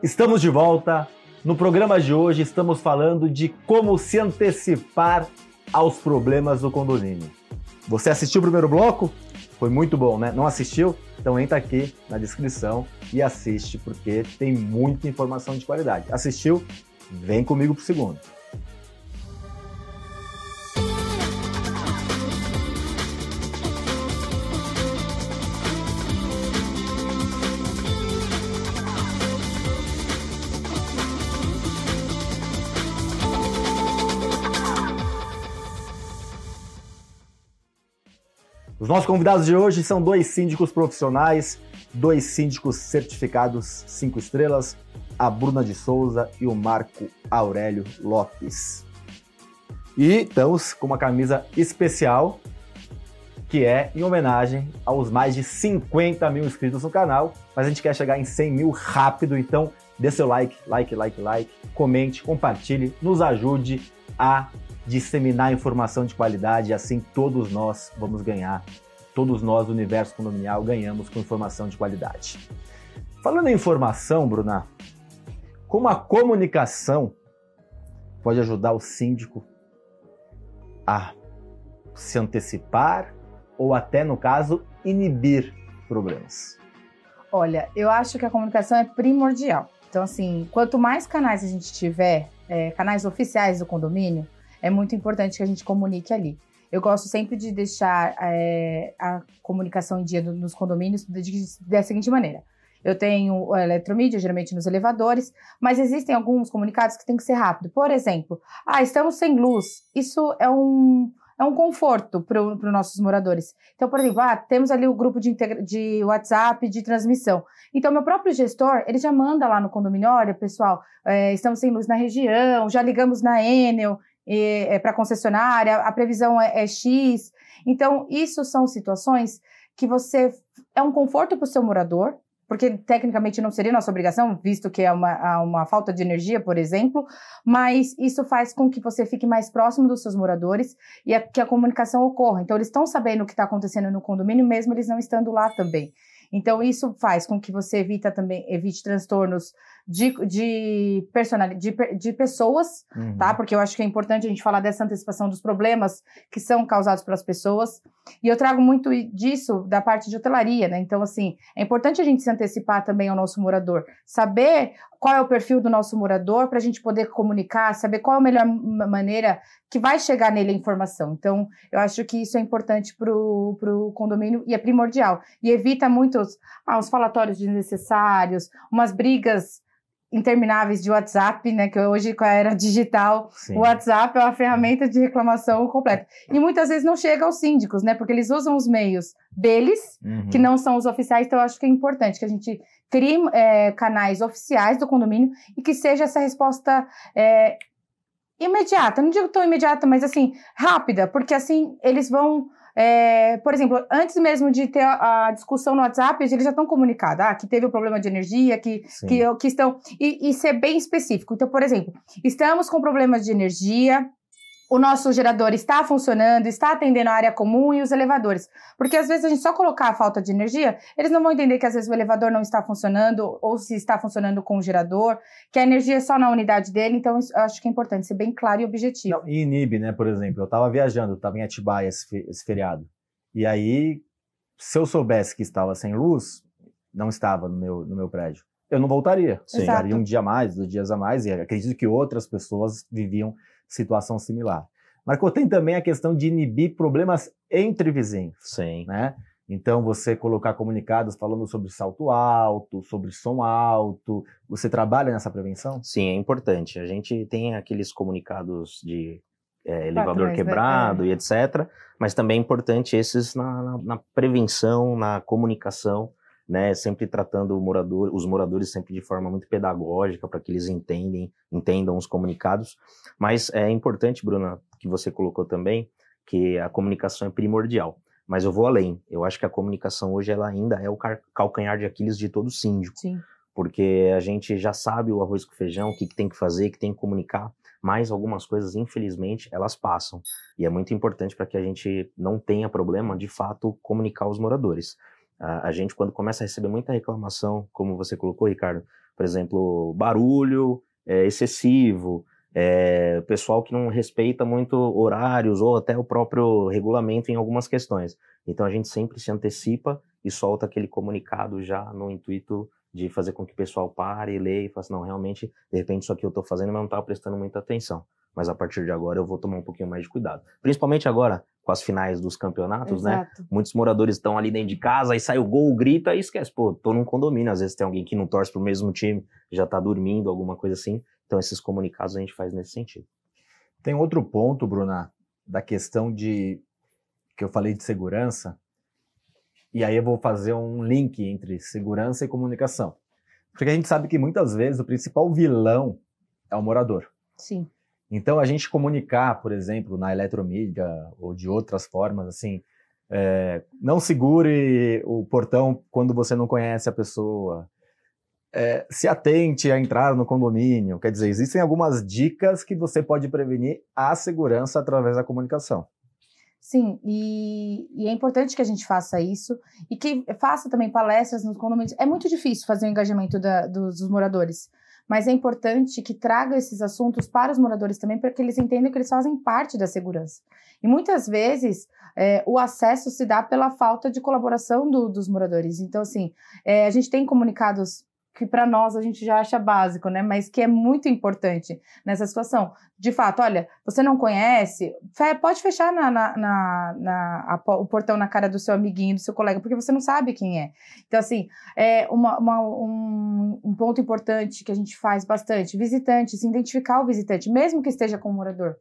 Estamos de volta. No programa de hoje estamos falando de como se antecipar aos problemas do condomínio. Você assistiu o primeiro bloco? Foi muito bom, né? Não assistiu? Então entra aqui na descrição e assiste, porque tem muita informação de qualidade. Assistiu? Vem comigo pro segundo. Os nossos convidados de hoje são dois síndicos profissionais, dois síndicos certificados cinco estrelas, a Bruna de Souza e o Marco Aurélio Lopes. E estamos com uma camisa especial, que é em homenagem aos mais de 50 mil inscritos no canal, mas a gente quer chegar em 100 mil rápido, então dê seu like, like, like, like, comente, compartilhe, nos ajude a disseminar informação de qualidade e assim todos nós vamos ganhar. Todos nós do universo condominial ganhamos com informação de qualidade. Falando em informação, Bruna, como a comunicação pode ajudar o síndico a se antecipar ou até, no caso, inibir problemas? Olha, eu acho que a comunicação é primordial. Então, assim, quanto mais canais a gente tiver, é, canais oficiais do condomínio, é muito importante que a gente comunique ali. Eu gosto sempre de deixar é, a comunicação em dia nos condomínios da seguinte maneira. Eu tenho eletromídia, geralmente nos elevadores, mas existem alguns comunicados que tem que ser rápido. Por exemplo, ah, estamos sem luz. Isso é um, é um conforto para os nossos moradores. Então, por exemplo, ah, temos ali o grupo de, de WhatsApp de transmissão. Então, meu próprio gestor, ele já manda lá no condomínio, olha, pessoal, é, estamos sem luz na região, já ligamos na Enel, é, para a concessionária, a previsão é, é X. Então, isso são situações que você é um conforto para o seu morador, porque tecnicamente não seria nossa obrigação, visto que é uma, uma falta de energia, por exemplo, mas isso faz com que você fique mais próximo dos seus moradores e a, que a comunicação ocorra. Então, eles estão sabendo o que está acontecendo no condomínio, mesmo eles não estando lá também. Então, isso faz com que você evita também, evite transtornos de, de, personal, de, de pessoas, uhum. tá? Porque eu acho que é importante a gente falar dessa antecipação dos problemas que são causados pelas pessoas. E eu trago muito disso da parte de hotelaria, né? Então, assim, é importante a gente se antecipar também ao nosso morador, saber qual é o perfil do nosso morador para a gente poder comunicar, saber qual é a melhor maneira que vai chegar nele a informação. Então, eu acho que isso é importante para o condomínio e é primordial. E evita muitos ah, os falatórios desnecessários, umas brigas intermináveis de WhatsApp, né? Que hoje com a era digital, Sim. o WhatsApp é uma ferramenta de reclamação completa. E muitas vezes não chega aos síndicos, né? Porque eles usam os meios deles, uhum. que não são os oficiais. Então, eu acho que é importante que a gente crie é, canais oficiais do condomínio e que seja essa resposta é, imediata. Não digo tão imediata, mas assim, rápida, porque assim eles vão é, por exemplo, antes mesmo de ter a, a, discussão no WhatsApp, eles já estão comunicados, ah, que teve o um problema de energia, que, que, que, estão. E, e ser bem específico. Então, por exemplo, estamos com problemas de energia, o nosso gerador está funcionando, está atendendo a área comum e os elevadores. Porque às vezes a gente só colocar a falta de energia, eles não vão entender que às vezes o elevador não está funcionando ou se está funcionando com o gerador, que a energia é só na unidade dele, então eu acho que é importante ser bem claro e objetivo. Não, e inibe, né, por exemplo, eu estava viajando, estava em Atibaia esse, esse feriado, e aí, se eu soubesse que estava sem luz, não estava no meu, no meu prédio, eu não voltaria. Sim. Ficaria um dia a mais, dois dias a mais, e acredito que outras pessoas viviam situação similar. Marco, tem também a questão de inibir problemas entre vizinhos. Sim. Né? Então, você colocar comunicados falando sobre salto alto, sobre som alto, você trabalha nessa prevenção? Sim, é importante. A gente tem aqueles comunicados de é, elevador quebrado é. e etc. Mas também é importante esses na, na, na prevenção, na comunicação, né, sempre tratando morador, os moradores sempre de forma muito pedagógica para que eles entendem, entendam os comunicados. Mas é importante, Bruna, que você colocou também, que a comunicação é primordial. Mas eu vou além. Eu acho que a comunicação hoje ela ainda é o calcanhar de Aquiles de todo síndico. Sim. Porque a gente já sabe o arroz com feijão, o que, que tem que fazer, que tem que comunicar, mas algumas coisas, infelizmente, elas passam. E é muito importante para que a gente não tenha problema, de fato, comunicar aos moradores. A, a gente, quando começa a receber muita reclamação, como você colocou, Ricardo, por exemplo, barulho é, excessivo, é, pessoal que não respeita muito horários ou até o próprio regulamento em algumas questões. Então a gente sempre se antecipa e solta aquele comunicado já no intuito de fazer com que o pessoal pare, leia e faça, não, realmente, de repente isso aqui eu estou fazendo, mas não estava prestando muita atenção. Mas a partir de agora eu vou tomar um pouquinho mais de cuidado. Principalmente agora, com as finais dos campeonatos, né? Exato. né? Muitos moradores estão ali dentro de casa, aí sai o gol, grita e esquece. Pô, tô num condomínio, às vezes tem alguém que não torce pro mesmo time, já tá dormindo, alguma coisa assim. Então esses comunicados a gente faz nesse sentido. Tem outro ponto, Bruna, da questão de que eu falei de segurança, e aí eu vou fazer um link entre segurança e comunicação. Porque a gente sabe que muitas vezes o principal vilão é o morador. Sim. Então, a gente comunicar, por exemplo, na eletromídia ou de outras formas, assim, é, não segure o portão quando você não conhece a pessoa. É, se atente a entrar no condomínio. Quer dizer, existem algumas dicas que você pode prevenir a segurança através da comunicação. Sim, e, e, é importante que a gente faça isso e que faça também palestras nos condomínios. É muito difícil fazer o engajamento da, dos, dos moradores mas é importante que traga esses assuntos para os moradores também, para que eles entendam que eles fazem parte da segurança. E muitas vezes é, o acesso se dá pela falta de colaboração do, dos moradores. Então, assim, é, a gente tem comunicados que para nós a gente já acha básico, né? Mas que é muito importante nessa situação. De fato, olha, você não conhece, pode fechar na, na, na, na a, o portão na cara do seu amiguinho, do seu colega, porque você não sabe quem é. Então, assim, é uma, uma, um, um ponto importante que a gente faz bastante: visitantes, identificar o visitante, mesmo que esteja com o morador.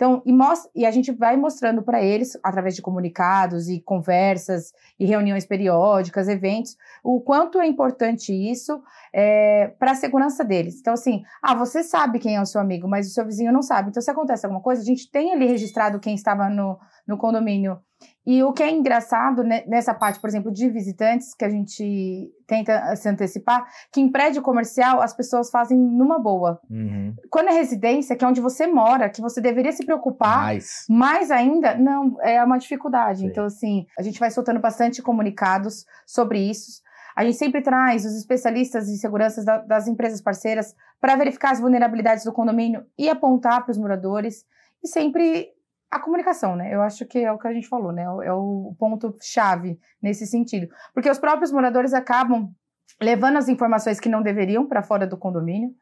Então, e, mostra, e a gente vai mostrando para eles, através de comunicados e conversas e reuniões periódicas, eventos, o quanto é importante isso é, para a segurança deles. Então, assim, ah, você sabe quem é o seu amigo, mas o seu vizinho não sabe. Então, se acontece alguma coisa, a gente tem ali registrado quem estava no, no condomínio e o que é engraçado nessa parte, por exemplo, de visitantes, que a gente tenta se antecipar, que em prédio comercial as pessoas fazem numa boa. Uhum. Quando é residência, que é onde você mora, que você deveria se preocupar, mais, mais ainda, não, é uma dificuldade. Sim. Então, assim, a gente vai soltando bastante comunicados sobre isso. A gente sempre traz os especialistas em segurança das empresas parceiras para verificar as vulnerabilidades do condomínio e apontar para os moradores. E sempre a comunicação, né? Eu acho que é o que a gente falou, né? É o ponto-chave nesse sentido. Porque os próprios moradores acabam levando as informações que não deveriam para fora do condomínio.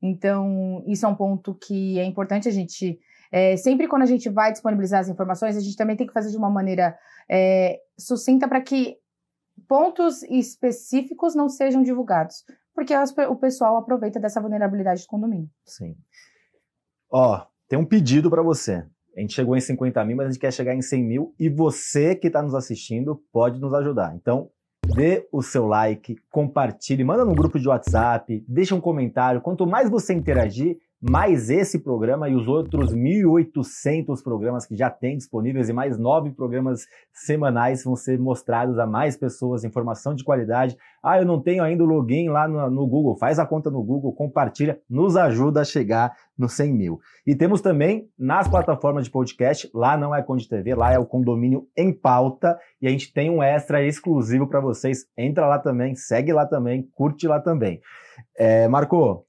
Então, isso é um ponto que é importante a gente. É, sempre quando a gente vai disponibilizar as informações, a gente também tem que fazer de uma maneira é, sucinta para que pontos específicos não sejam divulgados. Porque as, o pessoal aproveita dessa vulnerabilidade do condomínio. Sim. Ó, tem um pedido para você. A gente chegou em 50 mil, mas a gente quer chegar em 100 mil e você que está nos assistindo pode nos ajudar. Então, dê o seu like, compartilhe, manda no grupo de WhatsApp, deixa um comentário. Quanto mais você interagir, mais esse programa e os outros 1.800 programas que já tem disponíveis e mais nove programas semanais vão ser mostrados a mais pessoas, informação de qualidade. Ah, eu não tenho ainda o login lá no, no Google, faz a conta no Google, compartilha, nos ajuda a chegar no 100 mil. E temos também nas plataformas de podcast, lá não é Conde TV, lá é o Condomínio em Pauta, e a gente tem um extra exclusivo para vocês. Entra lá também, segue lá também, curte lá também. É, Marco,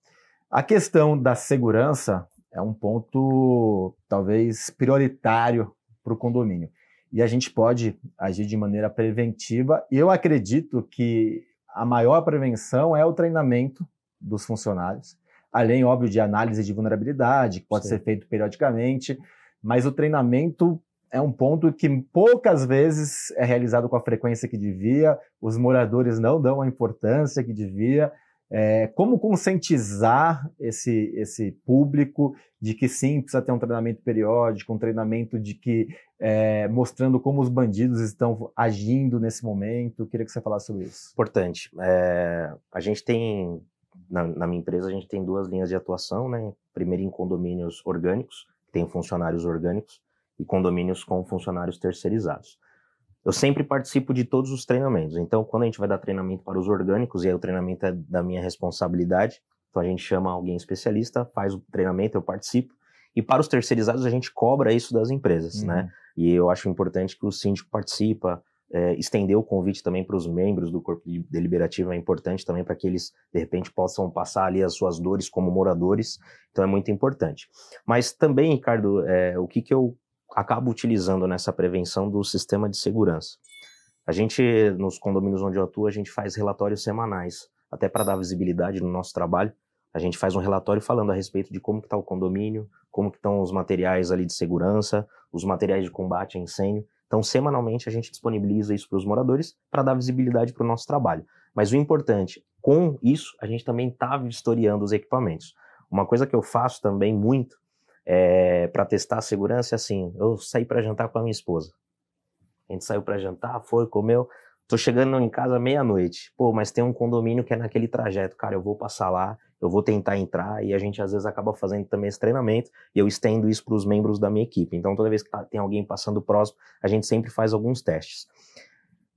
a questão da segurança é um ponto talvez prioritário para o condomínio. E a gente pode agir de maneira preventiva. E eu acredito que a maior prevenção é o treinamento dos funcionários, além, óbvio, de análise de vulnerabilidade, que pode Sim. ser feito periodicamente, mas o treinamento é um ponto que poucas vezes é realizado com a frequência que devia, os moradores não dão a importância que devia, é, como conscientizar esse, esse público de que sim, precisa ter um treinamento periódico, um treinamento de que é, mostrando como os bandidos estão agindo nesse momento? Queria que você falasse sobre isso. Importante. É, a gente tem, na, na, minha empresa, a gente tem duas linhas de atuação, né? Primeiro em condomínios orgânicos, tem funcionários orgânicos, e condomínios com funcionários terceirizados eu sempre participo de todos os treinamentos. Então, quando a gente vai dar treinamento para os orgânicos, e aí o treinamento é da minha responsabilidade, então a gente chama alguém especialista, faz o treinamento, eu participo. E para os terceirizados, a gente cobra isso das empresas, né? uhum. né? E eu acho importante que o síndico participa, é, estender o convite também para os membros do corpo deliberativo é importante também para que eles, de repente, possam passar ali as suas dores como moradores. Então é muito importante. Mas também, Ricardo, é, o que, que eu acabo utilizando nessa prevenção do sistema de segurança? A gente, nos condomínios onde eu atuo, a gente faz relatórios semanais, até para dar visibilidade no nosso trabalho. A gente faz um relatório falando a respeito de como está o condomínio, como estão os materiais ali de segurança, os materiais de combate a incêndio. Então, semanalmente, a gente disponibiliza isso para os moradores para dar visibilidade para o nosso trabalho. Mas o importante, com isso, a gente também está vistoriando os equipamentos. Uma coisa que eu faço também muito é, para testar a segurança assim: eu saí para jantar com a minha esposa. A gente saiu para jantar, foi, comeu. Tô chegando em casa meia-noite. Pô, mas tem um condomínio que é naquele trajeto. Cara, eu vou passar lá, eu vou tentar entrar e a gente às vezes acaba fazendo também esse treinamento e eu estendo isso para os membros da minha equipe. Então, toda vez que tá, tem alguém passando próximo, a gente sempre faz alguns testes.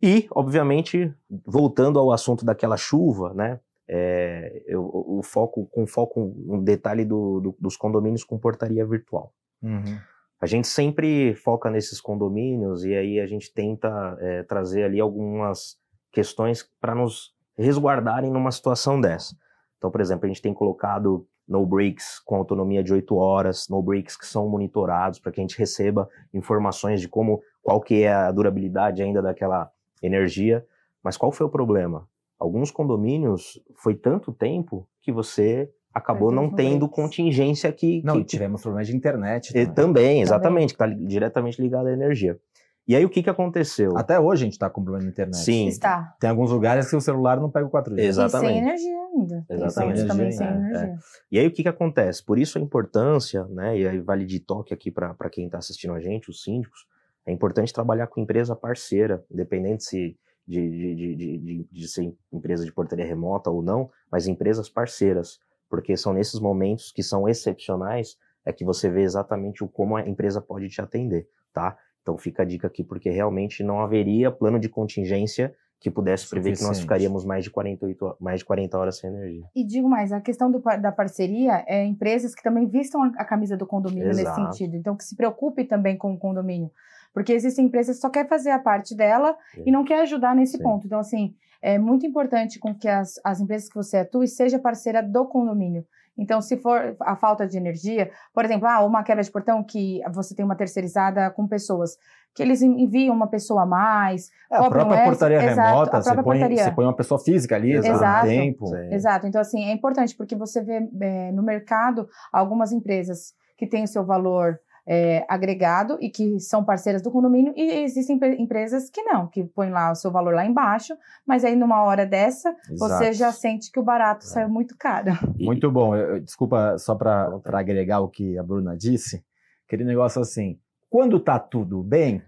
E, obviamente, voltando ao assunto daquela chuva, né? É, eu, o foco, com foco um detalhe do, do, dos condomínios com portaria virtual. Uhum. A gente sempre foca nesses condomínios e aí a gente tenta é, trazer ali algumas questões para nos resguardarem numa situação dessa. Então, por exemplo, a gente tem colocado no breaks com autonomia de 8 horas, no breaks que são monitorados para que a gente receba informações de como qual que é a durabilidade ainda daquela energia. Mas qual foi o problema? Alguns condomínios foi tanto tempo que você acabou não tendo contingência que. Não, que, tivemos problemas de internet. Também, também exatamente, também. que está diretamente ligado à energia. E aí o que, que aconteceu? Até hoje a gente está com problema de internet. Sim. Está. Tem alguns lugares que o celular não pega o 4G. Exatamente. E sem energia ainda. Exatamente. Também sem é, energia. É. E aí o que, que acontece? Por isso a importância, né? E aí vale de toque aqui para quem está assistindo a gente, os síndicos, é importante trabalhar com empresa parceira, independente se de, de, de, de, de ser empresa de portaria remota ou não, mas empresas parceiras, porque são nesses momentos que são excepcionais é que você vê exatamente o como a empresa pode te atender, tá? Então fica a dica aqui, porque realmente não haveria plano de contingência que pudesse prever que nós ficaríamos mais de 48 mais de 40 horas sem energia. E digo mais, a questão do, da parceria é empresas que também vistam a, a camisa do condomínio Exato. nesse sentido. Então que se preocupe também com o condomínio. Porque existem empresas que só quer fazer a parte dela Sim. e não quer ajudar nesse Sim. ponto. Então, assim, é muito importante com que as, as empresas que você atue seja parceira do condomínio. Então, se for a falta de energia, por exemplo, ah, uma quebra de portão que você tem uma terceirizada com pessoas, que eles enviam uma pessoa a mais. É, a própria portaria exato, remota, própria você, põe, portaria. você põe uma pessoa física ali, exato, tempo. Sim. Exato, então assim, é importante, porque você vê é, no mercado algumas empresas que têm o seu valor é, agregado e que são parceiras do condomínio, e existem empresas que não, que põem lá o seu valor lá embaixo, mas aí numa hora dessa, Exato. você já sente que o barato é. saiu muito caro. Muito bom. Eu, desculpa, só para agregar o que a Bruna disse, aquele negócio assim, quando tá tudo bem,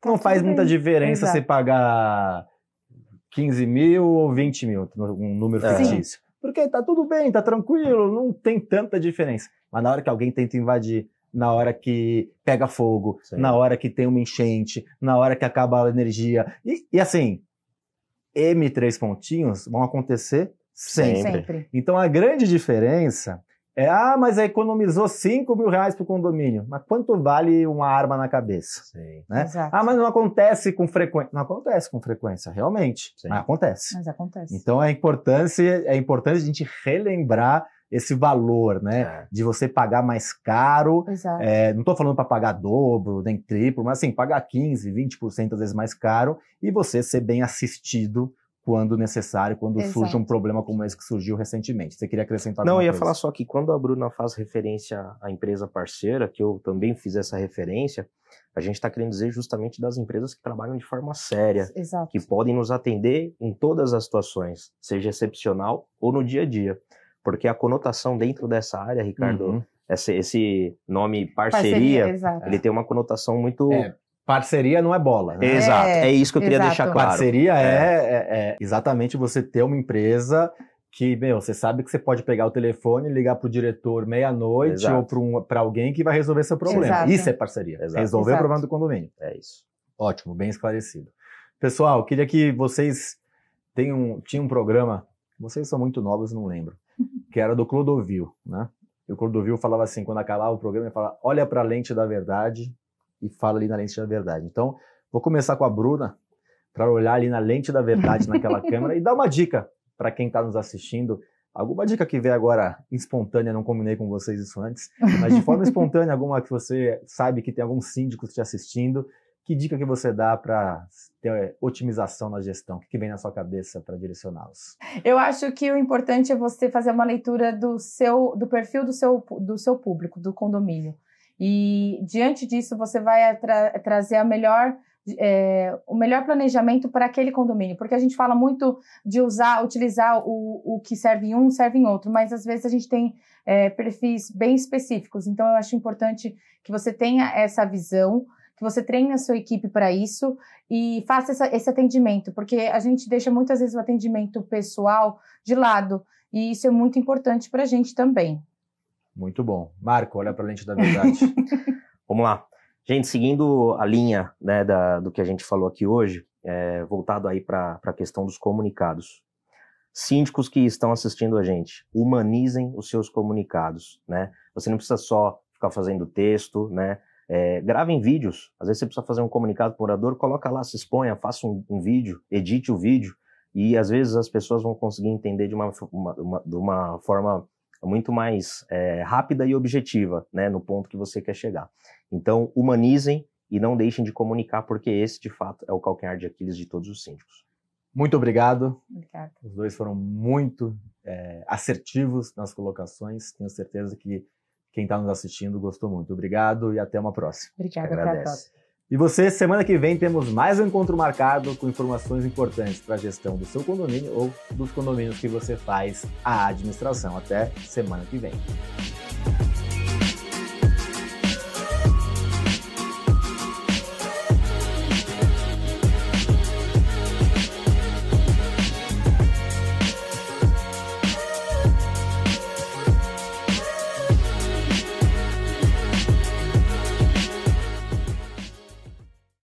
tá não faz muita bem. diferença Exato. você pagar 15 mil ou 20 mil, um número é. fictício. Porque tá tudo bem, tá tranquilo, não tem tanta diferença. Mas na hora que alguém tenta invadir na hora que pega fogo, Sim. na hora que tem uma enchente, na hora que acaba a energia. E, e assim, M3 pontinhos vão acontecer sempre. sempre. Então a grande diferença é, ah, mas economizou 5 mil reais para o condomínio. Mas quanto vale uma arma na cabeça? Sim. Né? Ah, mas não acontece com frequência. Não acontece com frequência, realmente. Sim. Mas acontece. Mas acontece. Então é importante, é importante a gente relembrar esse valor, né? É. De você pagar mais caro. É, não estou falando para pagar dobro, nem triplo, mas assim, pagar 15, 20% às vezes mais caro e você ser bem assistido quando necessário, quando Exato. surge um problema como esse que surgiu recentemente. Você queria acrescentar Não, eu ia coisa? falar só que quando a Bruna faz referência à empresa parceira, que eu também fiz essa referência, a gente está querendo dizer justamente das empresas que trabalham de forma séria, Exato. que podem nos atender em todas as situações, seja excepcional ou no dia a dia porque a conotação dentro dessa área, Ricardo, uhum. esse, esse, nome parceria, parceria ele tem uma conotação muito. É, parceria não é bola. Né? Exato, é, é, isso que eu queria exato. deixar claro. Parceria é. É, é, é exatamente você ter uma empresa que, meu, você sabe que você pode pegar o telefone e ligar para o diretor meia-noite ou para um, alguém que vai resolver seu problema. Exato. Isso é parceria. Exato. Resolver Exato. o problema do condomínio. É isso. Ótimo, bem esclarecido. Pessoal, queria que vocês tenham, tinham um programa, vocês são muito novos, não lembro que era do Clodovil, né? E o Clodovil falava assim, quando acabava o programa, ele falava, olha para a lente da verdade e fala ali na lente da verdade. Então, vou começar com a Bruna. para olhar ali na lente da verdade naquela câmera e dar uma dica para quem está nos assistindo. Alguma dica que veio agora espontânea, não combinei com vocês isso antes, mas de forma espontânea, alguma que você sabe que tem algum síndico te assistindo, que dica que você dá para ter otimização na gestão? O que vem na sua cabeça para direcioná-los? Eu acho que o importante é você fazer uma leitura do seu do perfil do seu, do seu público, do condomínio. E diante disso, você vai tra trazer a melhor é, o melhor planejamento para aquele condomínio, porque a gente fala muito de usar, utilizar o, o que serve em um, serve em outro, mas às vezes a gente tem é, perfis bem específicos, então eu acho importante que você tenha essa visão, que você treine a sua equipe para isso e faça essa, esse atendimento, porque a gente deixa muitas vezes o atendimento pessoal de lado, e isso é muito importante para a gente também. Muito bom. Marco, olha para a lente da verdade. Vamos lá. Gente, seguindo a linha né, da, do que a gente falou aqui hoje, é, voltado aí para a questão dos comunicados. Síndicos que estão assistindo a gente, humanizem os seus comunicados, né? Você não precisa só ficar fazendo texto, né? É, gravem vídeos. Às vezes você precisa fazer um comunicado para o morador, coloca lá, se exponha, faça um, um, vídeo, edite o vídeo, e às vezes as pessoas vão conseguir entender de uma, uma, uma de uma forma muito mais é, rápida e objetiva, né, no ponto que você quer chegar. Então, humanizem e não deixem de comunicar, porque esse, de fato, é o calcanhar de Aquiles de todos os síndicos. Muito obrigado. Obrigada. Os dois foram muito é, assertivos nas colocações. Tenho certeza que quem está nos assistindo gostou muito. Obrigado e até uma próxima. Obrigada, Agradece. E você, semana que vem temos mais um encontro marcado com informações importantes para a gestão do seu condomínio ou dos condomínios que você faz a administração. Até semana que vem.